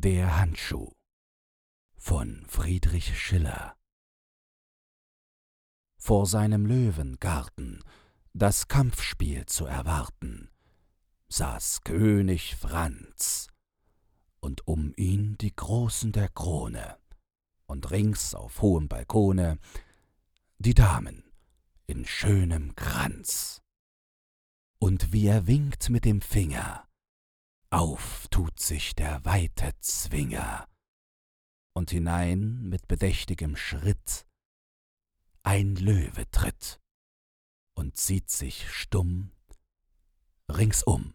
Der Handschuh von Friedrich Schiller Vor seinem Löwengarten das Kampfspiel zu erwarten, saß König Franz, und um ihn die Großen der Krone, und rings auf hohem Balkone die Damen in schönem Kranz. Und wie er winkt mit dem Finger, auf tut sich der weite Zwinger, und hinein mit bedächtigem Schritt ein Löwe tritt und sieht sich stumm ringsum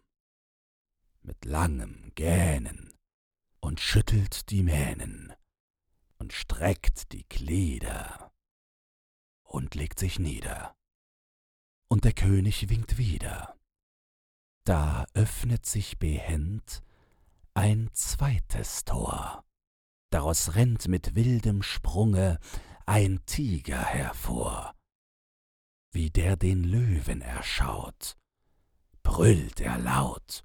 mit langem Gähnen und schüttelt die Mähnen und streckt die Glieder und legt sich nieder. Und der König winkt wieder da öffnet sich behend ein zweites Tor. Daraus rennt mit wildem Sprunge ein Tiger hervor. Wie der den Löwen erschaut, brüllt er laut,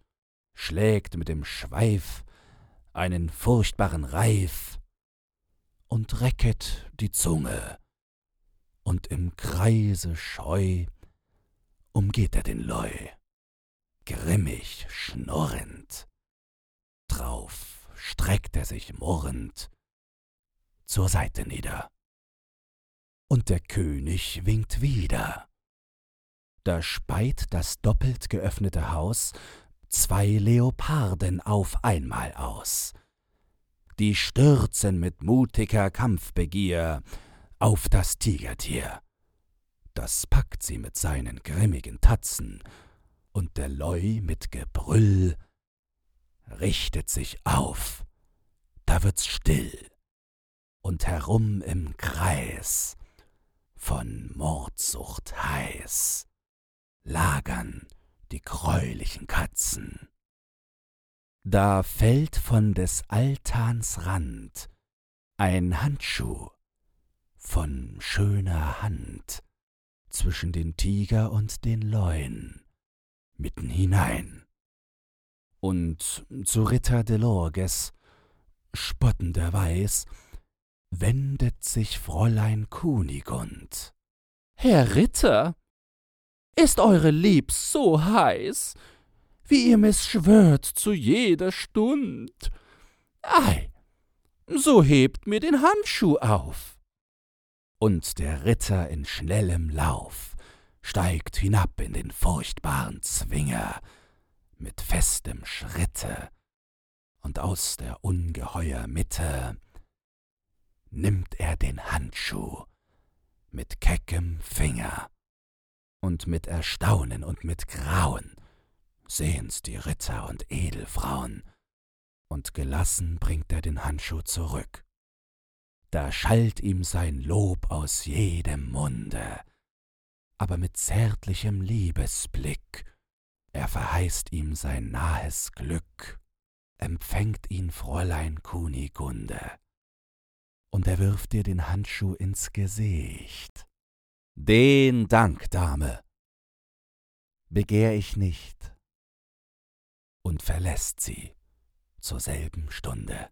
schlägt mit dem Schweif einen furchtbaren Reif und recket die Zunge, und im Kreise scheu umgeht er den Leu grimmig schnurrend. Drauf streckt er sich murrend zur Seite nieder. Und der König winkt wieder. Da speit das doppelt geöffnete Haus zwei Leoparden auf einmal aus. Die stürzen mit mutiger Kampfbegier auf das Tigertier. Das packt sie mit seinen grimmigen Tatzen und der Leu mit Gebrüll richtet sich auf, da wird's still, und herum im Kreis, von Mordsucht heiß, lagern die greulichen Katzen. Da fällt von des Altans Rand ein Handschuh von schöner Hand zwischen den Tiger und den Leuen mitten hinein. Und zu Ritter Delorges, spottenderweis, wendet sich Fräulein Kunigund. Herr Ritter, ist eure Lieb so heiß, wie ihr miss schwört zu jeder Stund? Ei, so hebt mir den Handschuh auf. Und der Ritter in schnellem Lauf steigt hinab in den furchtbaren Zwinger mit festem Schritte, und aus der ungeheuer Mitte nimmt er den Handschuh mit keckem Finger, und mit Erstaunen und mit Grauen sehen's die Ritter und Edelfrauen, und gelassen bringt er den Handschuh zurück. Da schallt ihm sein Lob aus jedem Munde, aber mit zärtlichem Liebesblick. Er verheißt ihm sein nahes Glück, empfängt ihn Fräulein Kunigunde. Und er wirft dir den Handschuh ins Gesicht. Den Dank, Dame, begehr ich nicht, und verlässt sie zur selben Stunde.